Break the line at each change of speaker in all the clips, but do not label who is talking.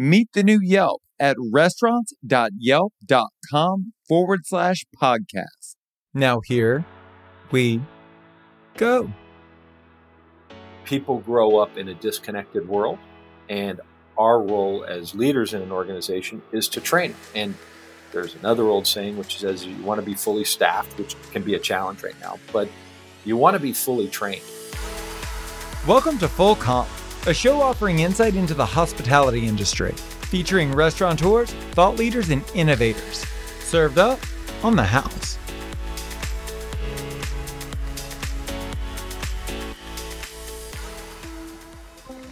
Meet the new Yelp at restaurants.yelp.com forward slash podcast. Now, here we go.
People grow up in a disconnected world, and our role as leaders in an organization is to train. And there's another old saying which says you want to be fully staffed, which can be a challenge right now, but you want to be fully trained.
Welcome to Full Comp, a show offering insight into the hospitality industry featuring restaurateurs, thought leaders, and innovators. Served up on the house.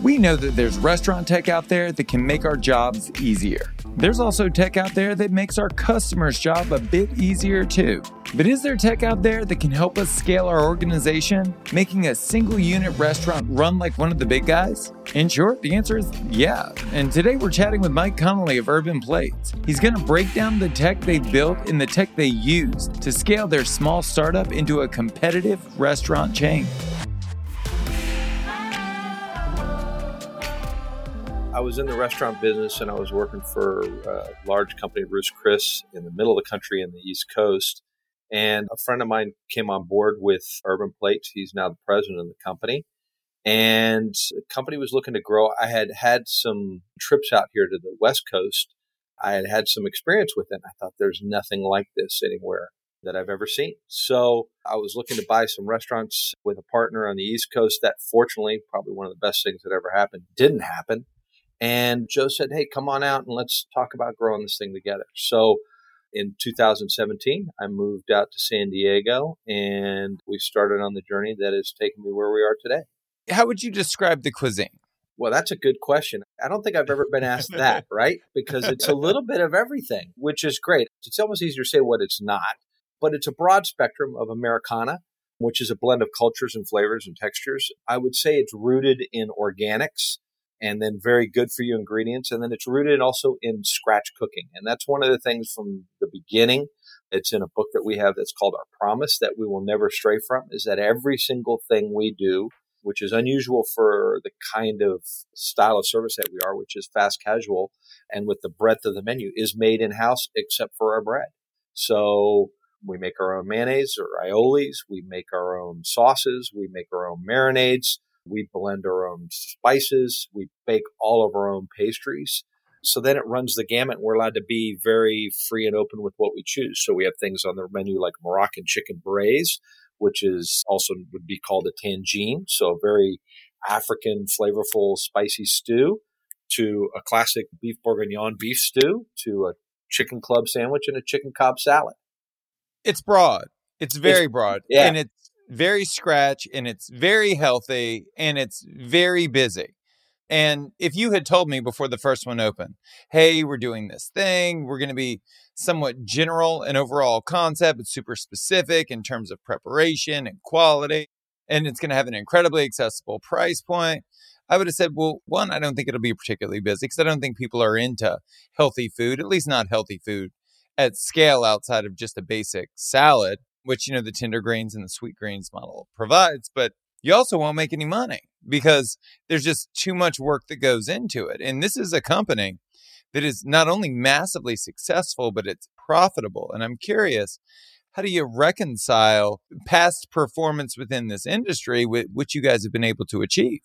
We know that there's restaurant tech out there that can make our jobs easier. There's also tech out there that makes our customers' job a bit easier too. But is there tech out there that can help us scale our organization, making a single unit restaurant run like one of the big guys? In short, the answer is yeah. And today we're chatting with Mike Connolly of Urban Plates. He's going to break down the tech they've built and the tech they used to scale their small startup into a competitive restaurant chain.
I was in the restaurant business and I was working for a large company, Ruth's Chris, in the middle of the country in the East Coast. And a friend of mine came on board with Urban Plates. He's now the president of the company. And the company was looking to grow. I had had some trips out here to the West Coast. I had had some experience with it. I thought there's nothing like this anywhere that I've ever seen. So I was looking to buy some restaurants with a partner on the East Coast. That fortunately, probably one of the best things that ever happened, didn't happen. And Joe said, Hey, come on out and let's talk about growing this thing together. So in 2017, I moved out to San Diego and we started on the journey that has taken me where we are today.
How would you describe the cuisine?
Well, that's a good question. I don't think I've ever been asked that, right? Because it's a little bit of everything, which is great. It's almost easier to say what it's not, but it's a broad spectrum of Americana, which is a blend of cultures and flavors and textures. I would say it's rooted in organics and then very good for you ingredients. And then it's rooted also in scratch cooking. And that's one of the things from the beginning. It's in a book that we have that's called Our Promise that we will never stray from is that every single thing we do, which is unusual for the kind of style of service that we are, which is fast casual and with the breadth of the menu is made in house except for our bread. So we make our own mayonnaise or aiolis. We make our own sauces. We make our own marinades. We blend our own spices. We bake all of our own pastries. So then it runs the gamut. We're allowed to be very free and open with what we choose. So we have things on the menu like Moroccan chicken braise, which is also would be called a tangine. So a very African flavorful spicy stew to a classic beef bourguignon beef stew to a chicken club sandwich and a chicken Cobb salad.
It's broad. It's very
It's-
broad.
yeah.
And it's very scratch and it's very healthy and it's very busy. And if you had told me before the first one opened, hey, we're doing this thing, we're going to be somewhat general and overall concept, it's super specific in terms of preparation and quality, and it's going to have an incredibly accessible price point. I would have said, well, one, I don't think it'll be particularly busy because I don't think people are into healthy food, at least not healthy food at scale outside of just a basic salad, which, you know, the Tender Greens and the Sweetgreens model provides. But you also won't make any money because there's just too much work that goes into it. And this is a company that is not only massively successful, but it's profitable. And I'm curious, how do you reconcile past performance within this industry with which you guys have been able to achieve?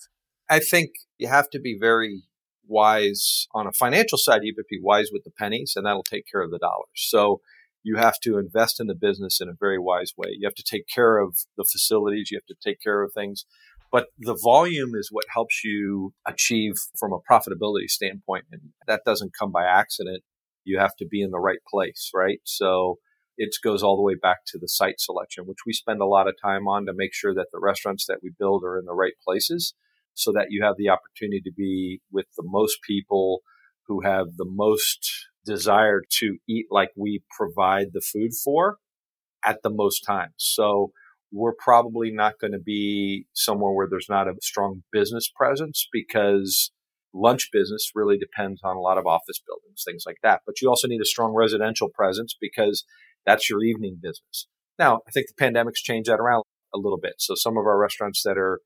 I think you have to be very wise on a financial side. You have to be wise with the pennies, and that'll take care of the dollars. So you have to invest in the business in a very wise way. You have to take care of the facilities. You have to take care of things. But the volume is what helps you achieve from a profitability standpoint. And that doesn't come by accident. You have to be in the right place, right? So it goes all the way back to the site selection, which we spend a lot of time on to make sure that the restaurants that we build are in the right places so that you have the opportunity to be with the most people who have the most desire to eat like we provide the food for at the most times. So we're probably not going to be somewhere where there's not a strong business presence because lunch business really depends on a lot of office buildings, things like that. But you also need a strong residential presence because that's your evening business. Now, I think the pandemic's changed that around a little bit. So some of our restaurants that are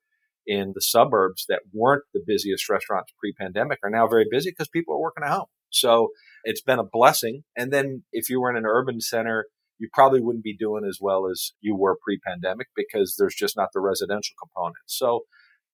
in the suburbs that weren't the busiest restaurants pre-pandemic are now very busy because people are working at home. So it's been a blessing. And then if you were in an urban center, you probably wouldn't be doing as well as you were pre-pandemic because there's just not the residential component. So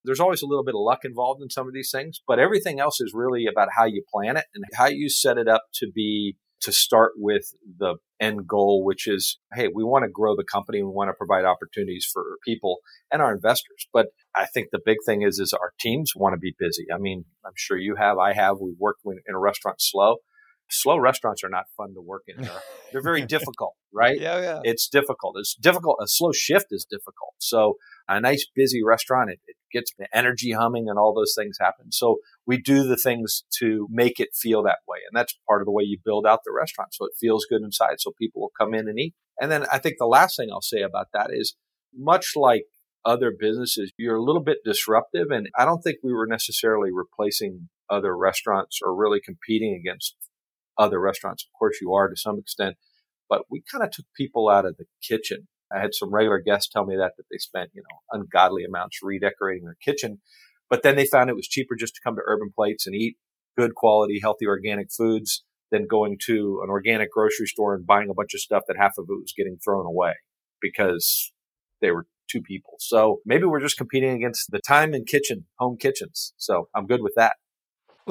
there's always a little bit of luck involved in some of these things, but everything else is really about how you plan it and how you set it up to be to start with the end goal, which is, hey, we want to grow the company. We want to provide opportunities for people and our investors. But I think the big thing is, is our teams want to be busy. I mean, I'm sure you have, I have. We've worked in a restaurant slow. Slow restaurants are not fun to work in. They're, they're very difficult, right?
Yeah, yeah.
It's difficult. It's difficult. A slow shift is difficult. So a nice busy restaurant, it, it gets the energy humming and all those things happen. So we do the things to make it feel that way. And that's part of the way you build out the restaurant. So it feels good inside. So people will come in and eat. And then I think the last thing I'll say about that is much like other businesses, you're a little bit disruptive. And I don't think we were necessarily replacing other restaurants or really competing against other restaurants. Of course you are to some extent, but we kind of took people out of the kitchen I had some regular guests tell me that that they spent you know ungodly amounts redecorating their kitchen, but then they found it was cheaper just to come to Urban Plates and eat good quality, healthy, organic foods than going to an organic grocery store and buying a bunch of stuff that half of it was getting thrown away because they were two people. So maybe we're just competing against the time in kitchen, home kitchens. So I'm good with that.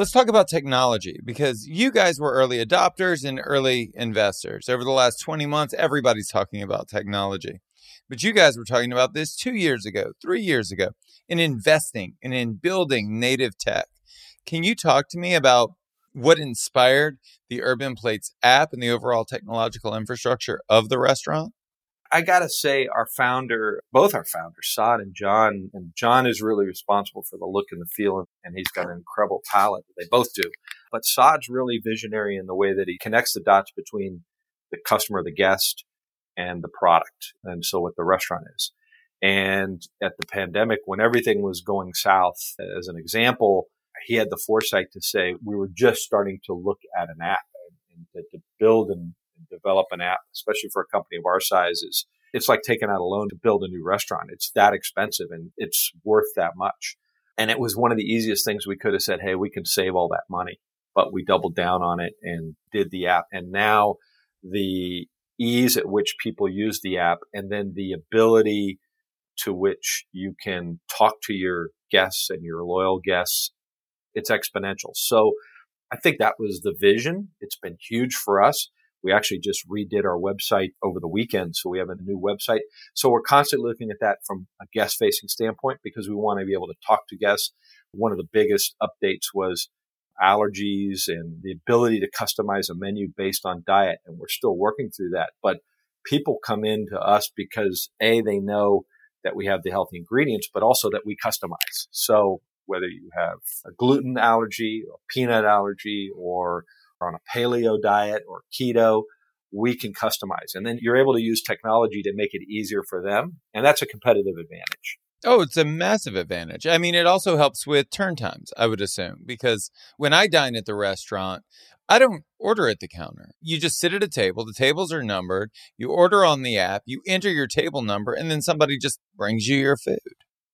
Let's talk about technology because you guys were early adopters and early investors. Over the last 20 months, everybody's talking about technology. But you guys were talking about this two years ago, three years ago, in investing and in building native tech. Can you talk to me about what inspired the Urban Plates app and the overall technological infrastructure of the restaurant?
I got to say, our founder, both our founders, Saad and John, and John is really responsible for the look and the feel, and he's got an incredible palette. They both do. But Saad's really visionary in the way that he connects the dots between the customer, the guest, and the product. And so what the restaurant is. And at the pandemic, when everything was going south, as an example, he had the foresight to say we were just starting to look at an app and, and to, to build and develop an app, especially for a company of our size, is it's like taking out a loan to build a new restaurant. It's that expensive and it's worth that much. And it was one of the easiest things we could have said, Hey, we can save all that money, but we doubled down on it and did the app. And now the ease at which people use the app and then the ability to which you can talk to your guests and your loyal guests, it's exponential. So I think that was the vision. It's been huge for us. We actually just redid our website over the weekend. So we have a new website. So we're constantly looking at that from a guest facing standpoint because we want to be able to talk to guests. One of the biggest updates was allergies and the ability to customize a menu based on diet. And we're still working through that. But people come in to us because A, they know that we have the healthy ingredients, but also that we customize. So whether you have a gluten allergy or peanut allergy or on a paleo diet or keto, we can customize. And then you're able to use technology to make it easier for them. And that's a competitive advantage.
Oh, it's a massive advantage. I mean, it also helps with turn times, I would assume, because when I dine at the restaurant, I don't order at the counter. You just sit at a table, the tables are numbered, you order on the app, you enter your table number, and then somebody just brings you your food.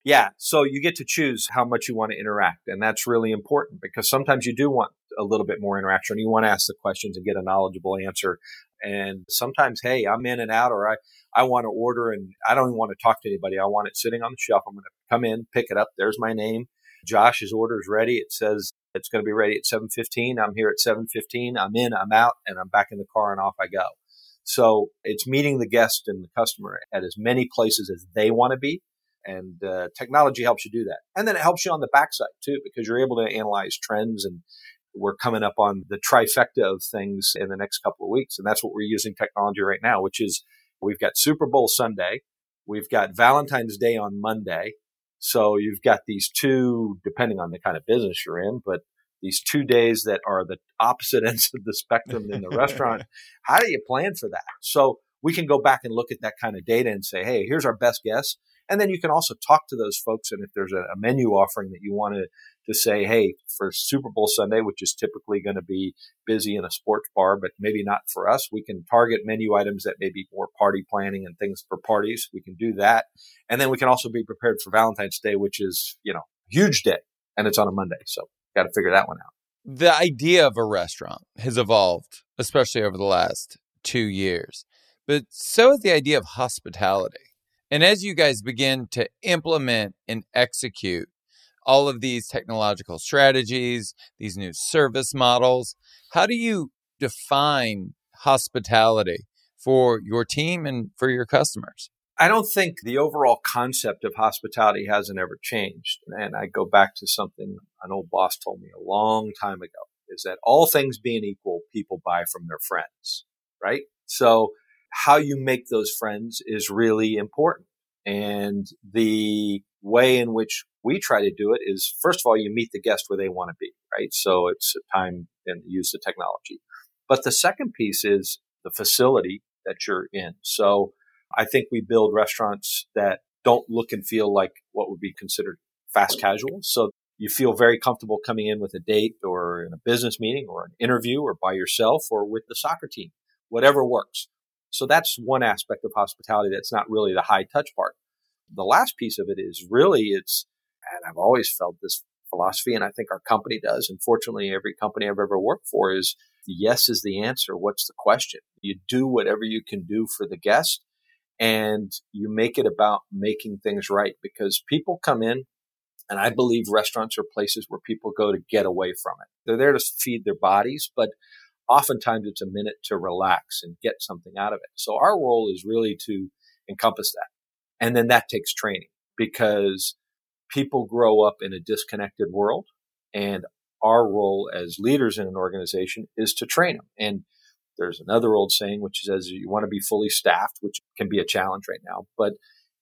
Yeah. So you get to choose how much you want to interact. And that's really important because sometimes you do want a little bit more interaction. You want to ask the questions and get a knowledgeable answer. And sometimes, hey, I'm in and out, or I, I want to order and I don't even want to talk to anybody. I want it sitting on the shelf. I'm going to come in, pick it up. There's my name. Josh's order is ready. It says it's going to be ready at 7:15. I'm here at 7:15. I'm in, I'm out, and I'm back in the car and off I go. So it's meeting the guest and the customer at as many places as they want to be and uh, technology helps you do that. And then it helps you on the backside too, because you're able to analyze trends and we're coming up on the trifecta of things in the next couple of weeks. And that's what we're using technology right now, which is we've got Super Bowl Sunday. We've got Valentine's Day on Monday. So you've got these two, depending on the kind of business you're in, but these two days that are the opposite ends of the spectrum in the restaurant. How do you plan for that? So we can go back and look at that kind of data and say, hey, here's our best guess. And then you can also talk to those folks. And if there's a, a menu offering that you want to, to say, hey, for Super Bowl Sunday, which is typically going to be busy in a sports bar, but maybe not for us, we can target menu items that may be more party planning and things for parties. We can do that. And then we can also be prepared for Valentine's Day, which is, you know, huge day and it's on a Monday. So got to figure that one out.
The idea of a restaurant has evolved, especially over the last two years, but so has the idea of hospitality. And as you guys begin to implement and execute all of these technological strategies, these new service models, how do you define hospitality for your team and for your customers?
I don't think the overall concept of hospitality hasn't ever changed. And I go back to something an old boss told me a long time ago is that all things being equal, people buy from their friends, right? So how you make those friends is really important. And the way in which we try to do it is first of all, you meet the guest where they want to be, right? So it's time and use the technology. But the second piece is the facility that you're in. So I think we build restaurants that don't look and feel like what would be considered fast casual. So you feel very comfortable coming in with a date or in a business meeting or an interview or by yourself or with the soccer team, whatever works. So that's one aspect of hospitality that's not really the high touch part. The last piece of it is really it's, and I've always felt this philosophy, and I think our company does. And fortunately, every company I've ever worked for is yes is the answer. What's the question? You do whatever you can do for the guest and you make it about making things right because people come in and I believe restaurants are places where people go to get away from it. They're there to feed their bodies, but oftentimes it's a minute to relax and get something out of it. So our role is really to encompass that. And then that takes training because people grow up in a disconnected world and our role as leaders in an organization is to train them. And there's another old saying which says you want to be fully staffed, which can be a challenge right now, but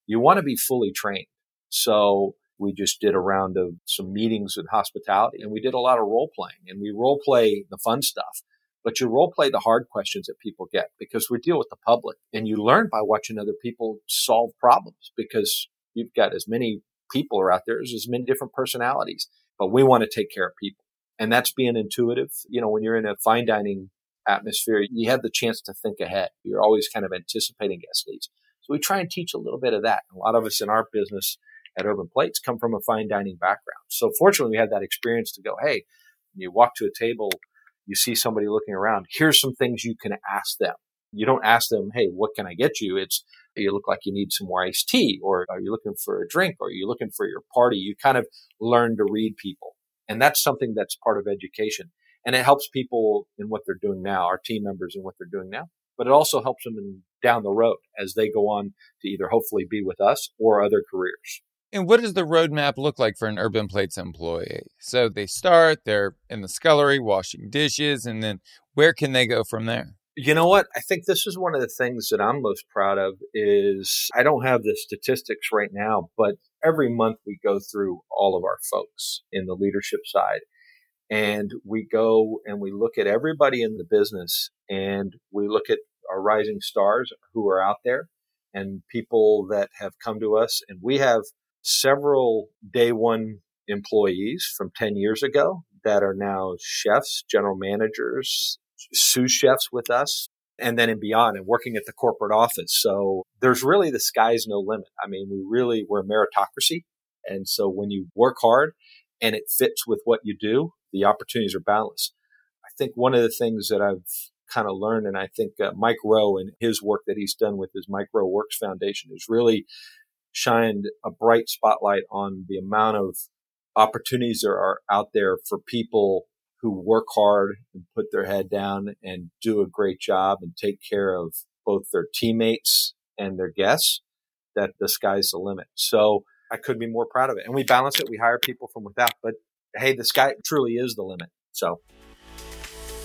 you want to be fully trained. So we just did a round of some meetings with hospitality and we did a lot of role playing and we role play the fun stuff, but you role play the hard questions that people get because we deal with the public and you learn by watching other people solve problems because you've got as many people are out there as as many different personalities, but we want to take care of people. And that's being intuitive. You know, when you're in a fine dining atmosphere, you have the chance to think ahead. You're always kind of anticipating guest needs. So we try and teach a little bit of that. A lot of us in our business at Urban Plates come from a fine dining background. So fortunately, we had that experience to go, hey, you walk to a table, you see somebody looking around, here's some things you can ask them. You don't ask them, hey, what can I get you? It's, you look like you need some more iced tea, or are you looking for a drink, or are you looking for your party? You kind of learn to read people. And that's something that's part of education. And it helps people in what they're doing now, our team members in what they're doing now. But it also helps them in down the road as they go on to either hopefully be with us or other careers.
And what does the roadmap look like for an Urban Plates employee? So they start, they're in the scullery washing dishes, and then where can they go from there?
You know what? I think this is one of the things that I'm most proud of is I don't have the statistics right now, but every month we go through all of our folks in the leadership side and we go and we look at everybody in the business and we look at our rising stars who are out there and people that have come to us. And we have several day one employees from 10 years ago that are now chefs, general managers, sous chefs with us, and then and beyond and working at the corporate office. So there's really the sky's no limit. I mean, we really, we're a meritocracy. And so when you work hard and it fits with what you do, the opportunities are boundless. I think one of the things that I've kind of learned, and I think uh, Mike Rowe and his work that he's done with his Mike Rowe Works Foundation is really shined a bright spotlight on the amount of opportunities there are out there for people who work hard and put their head down and do a great job and take care of both their teammates and their guests that the sky's the limit. So I couldn't be more proud of it. And we balance it. We hire people from without, but hey, the sky truly is the limit. So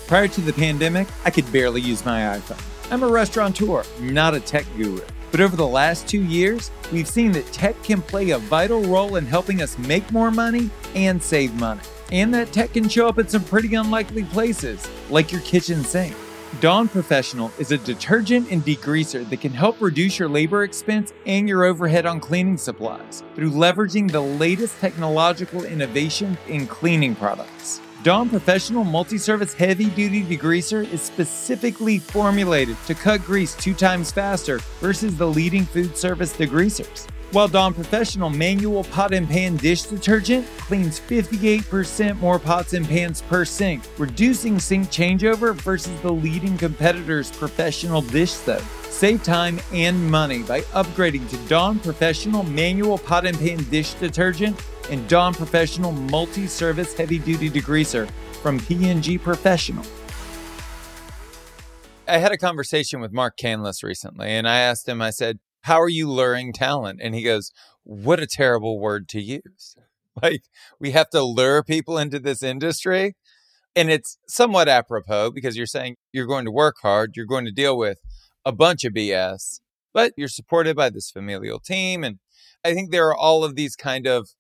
prior to the pandemic, I could barely use my iPhone. I'm a restaurateur, not a tech guru. But over the last two years, we've seen that tech can play a vital role in helping us make more money and save money. And that tech can show up in some pretty unlikely places, like your kitchen sink. Dawn Professional is a detergent and degreaser that can help reduce your labor expense and your overhead on cleaning supplies through leveraging the latest technological innovation in cleaning products. Dawn Professional Multi Service Heavy Duty Degreaser is specifically formulated to cut grease two times faster versus the leading food service degreasers. While Dawn Professional Manual Pot and Pan Dish Detergent cleans 58% more pots and pans per sink, reducing sink changeover versus the leading competitor's professional dish soap. Save time and money by upgrading to Dawn Professional Manual Pot and Pan Dish Detergent and Dawn Professional Multi Service Heavy Duty Degreaser from P&G Professional. I had a conversation with Mark Canlis recently, and I asked him, I said, how are you luring talent? And he goes, What a terrible word to use. Like, we have to lure people into this industry. And it's somewhat apropos because you're saying you're going to work hard, you're going to deal with a bunch of BS, but you're supported by this familial team. And I think there are all of these kind of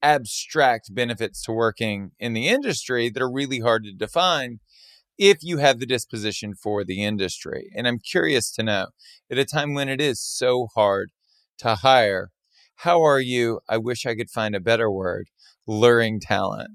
abstract benefits to working in the industry that are really hard to define if you have the disposition for the industry. And I'm curious to know at a time when it is so hard to hire, how are you? I wish I could find a better word luring talent.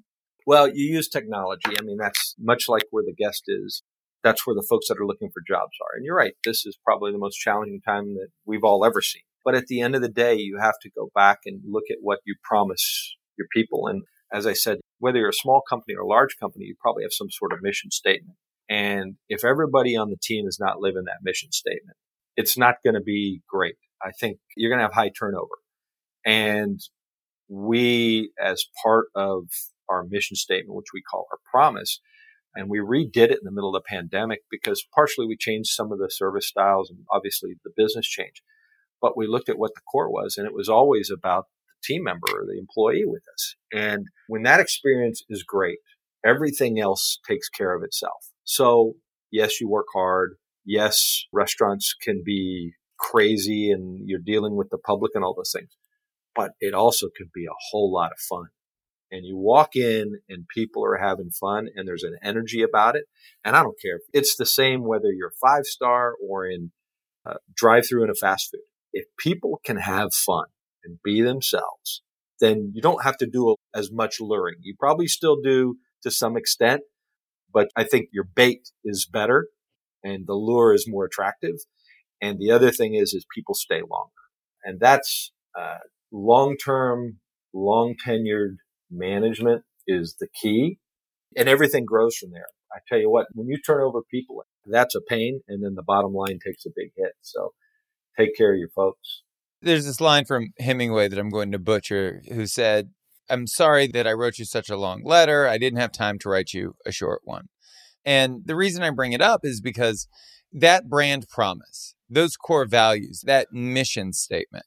Well, you use technology. I mean, that's much like where the guest is. That's where the folks that are looking for jobs are. And you're right. This is probably the most challenging time that we've all ever seen. But at the end of the day, you have to go back and look at what you promise your people. And as I said, whether you're a small company or a large company, you probably have some sort of mission statement. And if everybody on the team is not living that mission statement, it's not going to be great. I think you're going to have high turnover. And we, as part of our mission statement, which we call our promise, and we redid it in the middle of the pandemic because partially we changed some of the service styles and obviously the business changed. But we looked at what the core was, and it was always about team member or the employee with us. And when that experience is great, everything else takes care of itself. So yes, you work hard. Yes, restaurants can be crazy and you're dealing with the public and all those things, but it also can be a whole lot of fun. And you walk in and people are having fun and there's an energy about it. And I don't care. It's the same whether you're five star or in uh, drive through in a fast food. If people can have fun and be themselves, then you don't have to do as much luring. You probably still do to some extent, but I think your bait is better and the lure is more attractive. And the other thing is, is people stay longer. And that's uh, long term, long tenured management is the key. And everything grows from there. I tell you what, when you turn over people, that's a pain. And then the bottom line takes a big hit. So take care of your folks.
There's this line from Hemingway that I'm going to butcher who said, I'm sorry that I wrote you such a long letter. I didn't have time to write you a short one. And the reason I bring it up is because that brand promise, those core values, that mission statement,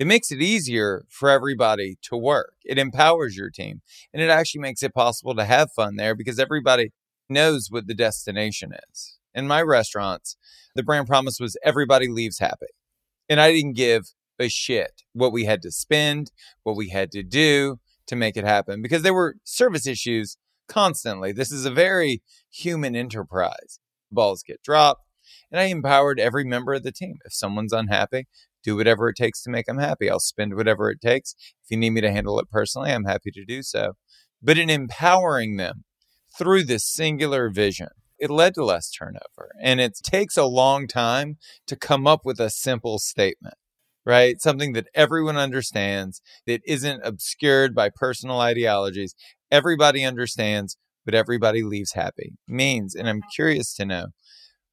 it makes it easier for everybody to work. It empowers your team and it actually makes it possible to have fun there because everybody knows what the destination is. In my restaurants, the brand promise was everybody leaves happy. And I didn't give a shit what we had to spend, what we had to do to make it happen because there were service issues constantly. This is a very human enterprise. Balls get dropped, and I empowered every member of the team. If someone's unhappy, do whatever it takes to make them happy. I'll spend whatever it takes. If you need me to handle it personally, I'm happy to do so. But in empowering them through this singular vision, it led to less turnover. And it takes a long time to come up with a simple statement right? Something that everyone understands, that isn't obscured by personal ideologies. Everybody understands, but everybody leaves happy means. And I'm curious to know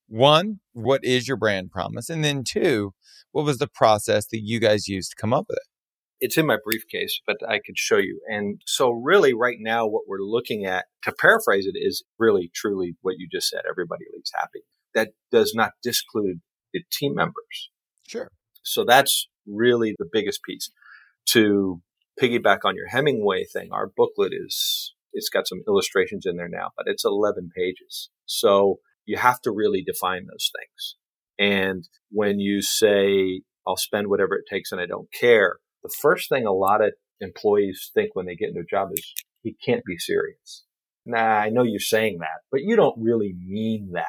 one, what is your brand promise? And then two, what was the process that you guys used to come up with it?
It's in my briefcase, but I could show you. And so, really, right now, what we're looking at, to paraphrase it, is really truly what you just said everybody leaves happy. That does not disclude the team members.
Sure.
So that's really the biggest piece. To piggyback on your Hemingway thing, our booklet is, it's got some illustrations in there now, but it's 11 pages. So you have to really define those things. And when you say, I'll spend whatever it takes and I don't care, the first thing a lot of employees think when they get into a job is, he can't be serious. Nah, I know you're saying that, but you don't really mean that.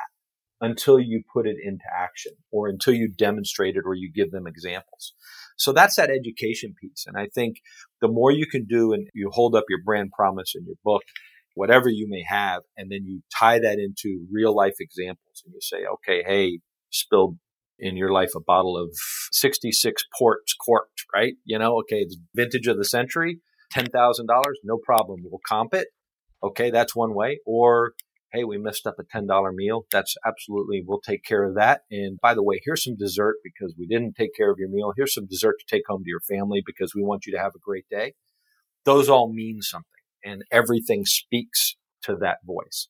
Until you put it into action or until you demonstrate it or you give them examples. So that's that education piece. And I think the more you can do and you hold up your brand promise in your book, whatever you may have, and then you tie that into real life examples and you say, okay, hey, spilled in your life a bottle of 66 ports corked, right? You know, okay, it's vintage of the century, $10,000, no problem. We'll comp it. Okay, that's one way. Or hey, we messed up a $10 meal. That's absolutely, we'll take care of that. And by the way, here's some dessert because we didn't take care of your meal. Here's some dessert to take home to your family because we want you to have a great day. Those all mean something and everything speaks to that voice.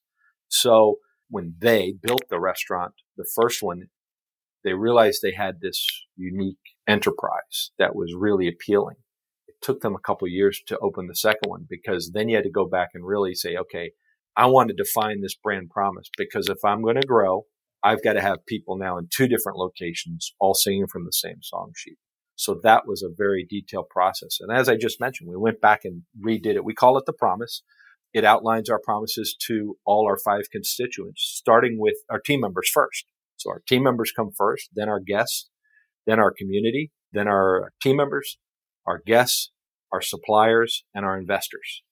So when they built the restaurant, the first one, they realized they had this unique enterprise that was really appealing. It took them a couple years to open the second one because then you had to go back and really say, okay, I want to define this brand promise because if I'm going to grow, I've got to have people now in two different locations all singing from the same song sheet. So that was a very detailed process. And as I just mentioned, we went back and redid it. We call it the promise. It outlines our promises to all our five constituents, starting with our team members first. So our team members come first, then our guests, then our community, then our team members, our guests, our suppliers, and our investors.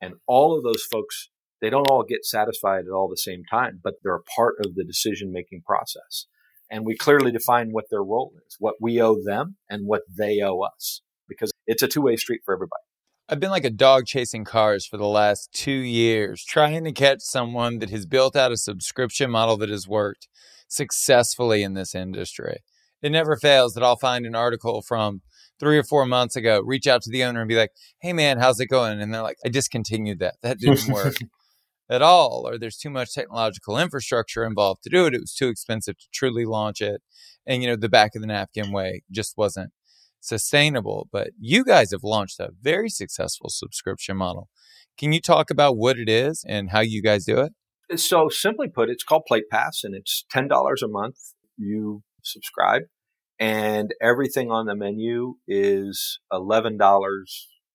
And all of those folks they don't all get satisfied at all the same time, but they're a part of the decision making process. And we clearly define what their role is, what we owe them and what they owe us, because it's a two way street for everybody.
I've been like a dog chasing cars for the last two years, trying to catch someone that has built out a subscription model that has worked successfully in this industry. It never fails that I'll find an article from three or four months ago, reach out to the owner and be like, hey man, how's it going? And they're like, I discontinued that. That didn't work at all, or there's too much technological infrastructure involved to do it. It was too expensive to truly launch it. And, you know, the back of the napkin way just wasn't sustainable. But you guys have launched a very successful subscription model. Can you talk about what it is and how you guys do it?
Uh, so, simply put, it's called Plate Pass and it's $10 a month. You subscribe, and everything on the menu is $11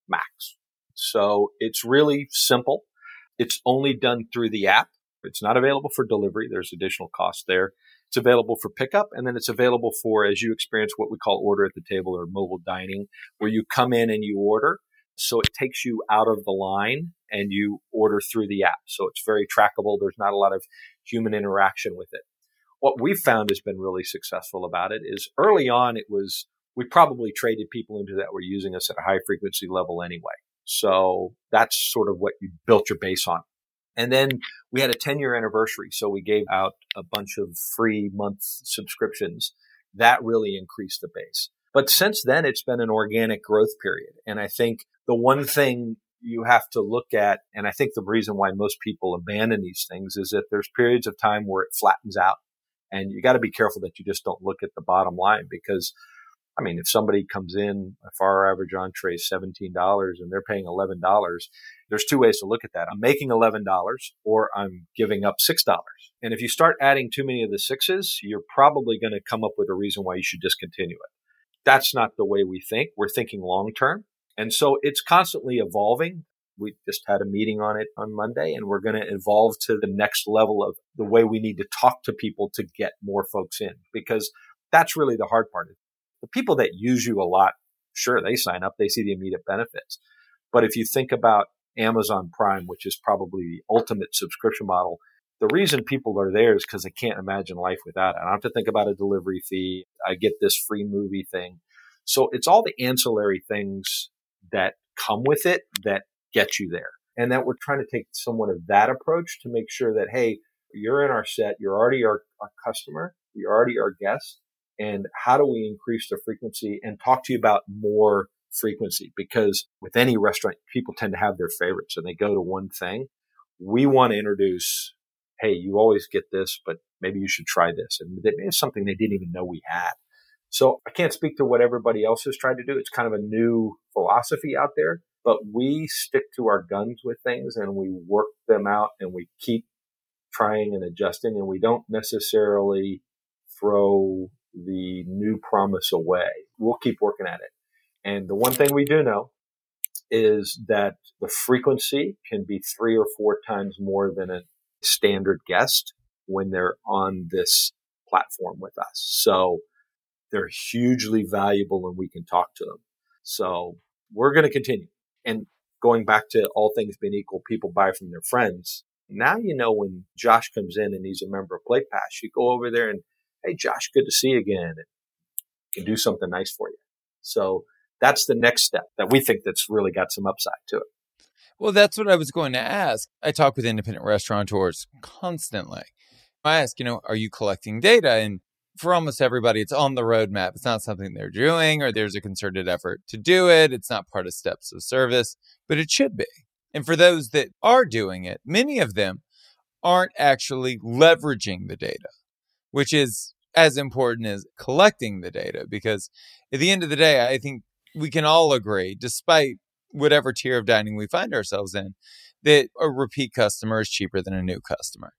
max. So, it's really simple. It's only done through the app. It's not available for delivery. There's additional cost there. It's available for pickup and then it's available for, as you experience what we call order at the table or mobile dining, where you come in and you order. So it takes you out of the line and you order through the app. So it's very trackable. There's not a lot of human interaction with it. What we've found has been really successful about it is early on, it was, we probably traded people into that were using us at a high frequency level anyway. So that's sort of what you built your base on. And then we had a 10 year anniversary. So we gave out a bunch of free month subscriptions. That really increased the base. But since then, it's been an organic growth period. And I think the one thing you have to look at, and I think the reason why most people abandon these things is that there's periods of time where it flattens out. And you got to be careful that you just don't look at the bottom line because I mean, if somebody comes in, if our average entree is $17 and they're paying $11, there's two ways to look at that. I'm making $11 or I'm giving up $6. And if you start adding too many of the sixes, you're probably going to come up with a reason why you should discontinue it. That's not the way we think. We're thinking long term. And so it's constantly evolving. We just had a meeting on it on Monday and we're going to evolve to the next level of the way we need to talk to people to get more folks in because that's really the hard part. The people that use you a lot, sure, they sign up, they see the immediate benefits. But if you think about Amazon Prime, which is probably the ultimate subscription model, the reason people are there is because they can't imagine life without it. I don't have to think about a delivery fee. I get this free movie thing. So it's all the ancillary things that come with it that get you there. And that we're trying to take somewhat of that approach to make sure that, hey, you're in our set, you're already our, our customer, you're already our guest and how do we increase the frequency and talk to you about more frequency? Because with any restaurant people tend to have their favorites and they go to one thing. We want to introduce hey you always get this but maybe you should try this. And it's something they didn't even know we had. So i can't speak to what everybody else has tried to do. It's kind of a new philosophy out there but we stick to our guns with things and we work them out and we keep trying and adjusting and we don't necessarily throw the new promise away. We'll keep working at it. And the one thing we do know is that the frequency can be three or four times more than a standard guest. when they're on this platform with us. So they're hugely valuable and we can talk to them. So we're going to continue. And going back to all things being equal, people buy from their friends. Now you know when Josh comes in and he's a member of PlatePass, you go over there and, hey, Josh, good to see you again. And can do something nice for you. So that's the next step that we think that's really got some upside to it.
Well, that's what I was going to ask. I talk with independent restaurateurs constantly. I ask, you know, are you collecting data? And for almost everybody, it's on the roadmap. It's not something they're doing, or there's a concerted effort to do it. It's not part of steps of service, but it should be. And for those that are doing it, many of them aren't actually leveraging the data, which is as important as collecting the data. Because at the end of the day, I think we can all agree, despite whatever tier of dining we find ourselves in, that a repeat customer is cheaper than a new customer.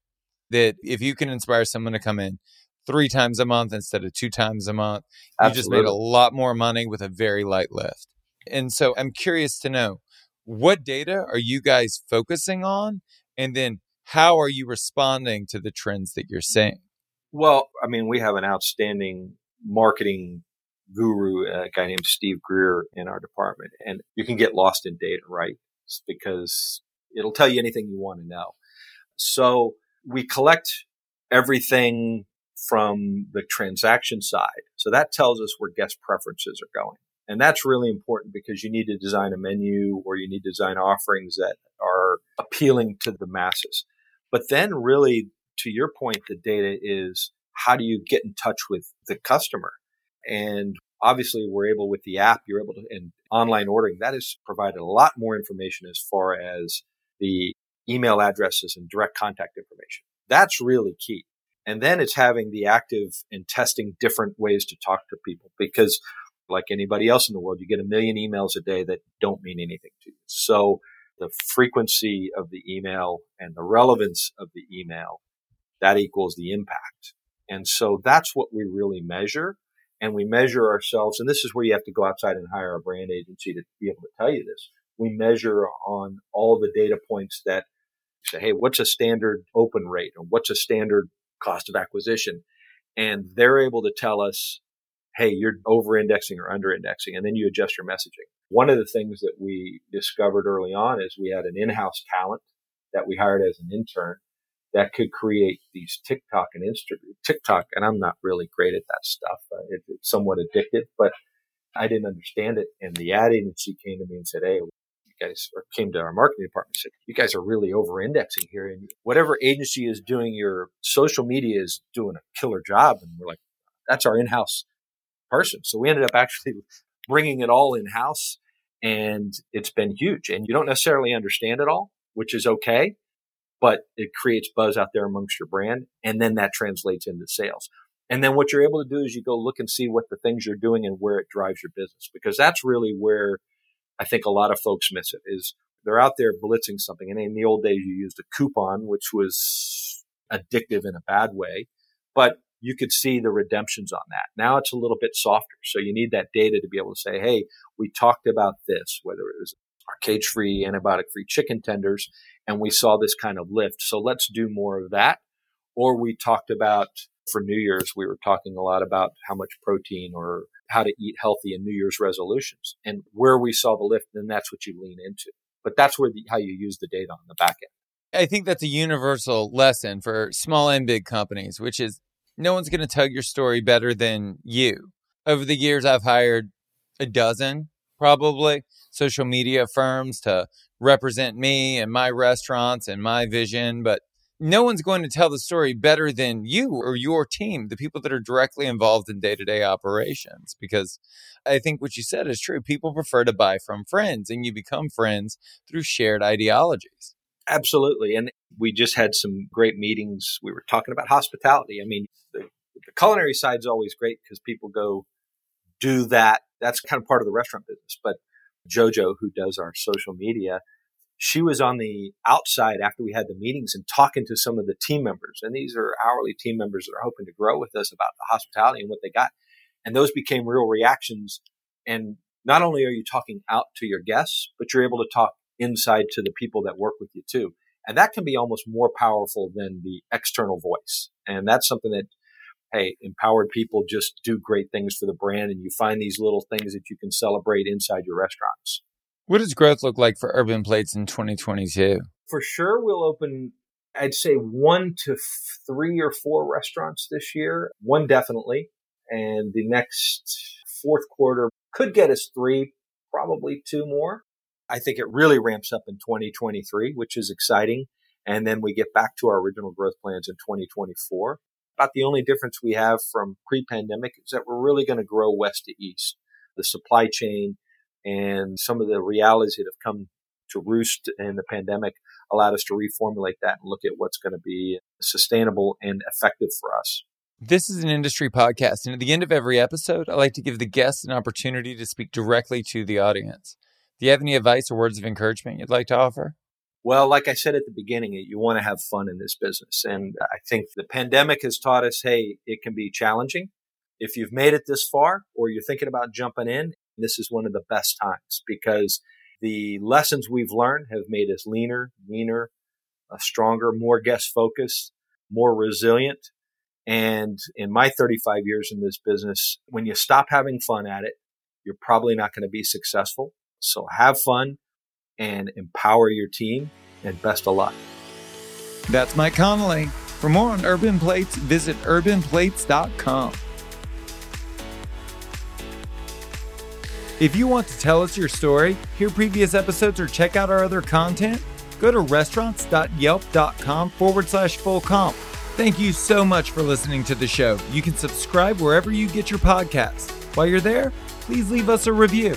That if you can inspire someone to come in three times a month instead of two times a month, Absolutely. you just made a lot more money with a very light lift. And so I'm curious to know what data are you guys focusing on? And then how are you responding to the trends that you're seeing?
Well, I mean, we have an outstanding marketing guru, a guy named Steve Greer in our department. And you can get lost in data, right? It's because it'll tell you anything you want to know. So we collect everything from the transaction side. So that tells us where guest preferences are going. And that's really important because you need to design a menu or you need to design offerings that are appealing to the masses. But then really to your point, the data is how do you get in touch with the customer? And obviously we're able with the app, you're able to, and online ordering, that has provided a lot more information as far as the email addresses and direct contact information. That's really key. And then it's having the active and testing different ways to talk to people because like anybody else in the world, you get a million emails a day that don't mean anything to you. So the frequency of the email and the relevance of the email, that equals the impact. And so that's what we really measure and we measure ourselves. And this is where you have to go outside and hire a brand agency to be able to tell you this. We measure on all the data points that say, Hey, what's a standard open rate or what's a standard cost of acquisition? And they're able to tell us, Hey, you're over indexing or under indexing. And then you adjust your messaging. One of the things that we discovered early on is we had an in-house talent that we hired as an intern that could create these TikTok and Instagram. TikTok, and I'm not really great at that stuff. Uh, it, it's somewhat addictive, but I didn't understand it. And the ad agency came to me and said, "Hey, you guys," or came to our marketing department and said, "You guys are really over-indexing here, and whatever agency is doing your social media is doing a killer job." And we're like, "That's our in-house person." So we ended up actually bringing it all in-house, and it's been huge. And you don't necessarily understand it all, which is okay but it creates buzz out there amongst your brand. And then that translates into sales. And then what you're able to do is you go look and see what the things you're doing and where it drives your business, because that's really where I think a lot of folks miss it is they're out there blitzing something. And in the old days, you used a coupon, which was addictive in a bad way, but you could see the redemptions on that. Now it's a little bit softer. So you need that data to be able to say, Hey, we talked about this, whether it was our cage free, antibiotic free chicken tenders and we saw this kind of lift. So let's do more of that. Or we talked about for New Year's, we were talking a lot about how much protein or how to eat healthy in New Year's resolutions and where we saw the lift. Then that's what you lean into. But that's where the, how you use the data on the back end.
I think that's a universal lesson for small and big companies, which is no one's going to tell your story better than you. Over the years, I've hired a dozen probably social media firms to represent me and my restaurants and my vision, but no one's going to tell the story better than you or your team, the people that are directly involved in day to day operations. Because I think what you said is true. People prefer to buy from friends, and you become friends through shared ideologies.
Absolutely. And we just had some great meetings. We were talking about hospitality. I mean, the, the culinary side is always great because people go do that. That's kind of part of the restaurant business. But Jojo, who does our social media, she was on the outside after we had the meetings and talking to some of the team members. And these are hourly team members that are hoping to grow with us about the hospitality and what they got. And those became real reactions. And not only are you talking out to your guests, but you're able to talk inside to the people that work with you too. And that can be almost more powerful than the external voice. And that's something that, hey, empowered people just do great things for the brand. And you find these little things that you can celebrate inside your restaurants.
What does growth look like for Urban Plates in 2022?
For sure, we'll open, I'd say one to three or four restaurants this year. One definitely. And the next fourth quarter could get us three, probably two more. I think it really ramps up in 2023, which is exciting. And then we get back to our original growth plans in 2024. About the only difference we have from pre pandemic is that we're really going to grow west to east. The supply chain and some of the realities that have come to roost in the pandemic allowed us to reformulate that and look at what's going to be sustainable and effective for us.
This is an industry podcast, and at the end of every episode, I like to give the guests an opportunity to speak directly to the audience. Do you have any advice or words of encouragement you'd like to offer?
Well, like I said at the beginning, you want to have fun in this business. And I think the pandemic has taught us, hey, it can be challenging. If you've made it this far or you're thinking about jumping in, this is one of the best times because the lessons we've learned have made us leaner, meaner, uh, stronger, more guest focused, more resilient. And in my 35 years in this business, when you stop having fun at it, you're probably not going to be successful. So have fun and empower your team, and best of luck.
That's Mike Connolly. For more on Urban Plates, visit urbanplates.com. If you want to tell us your story, hear previous episodes, or check out our other content, go to restaurants.yelp.com forward slash full comp. Thank you so much for listening to the show. You can subscribe wherever you get your podcasts. While you're there, please leave us a review.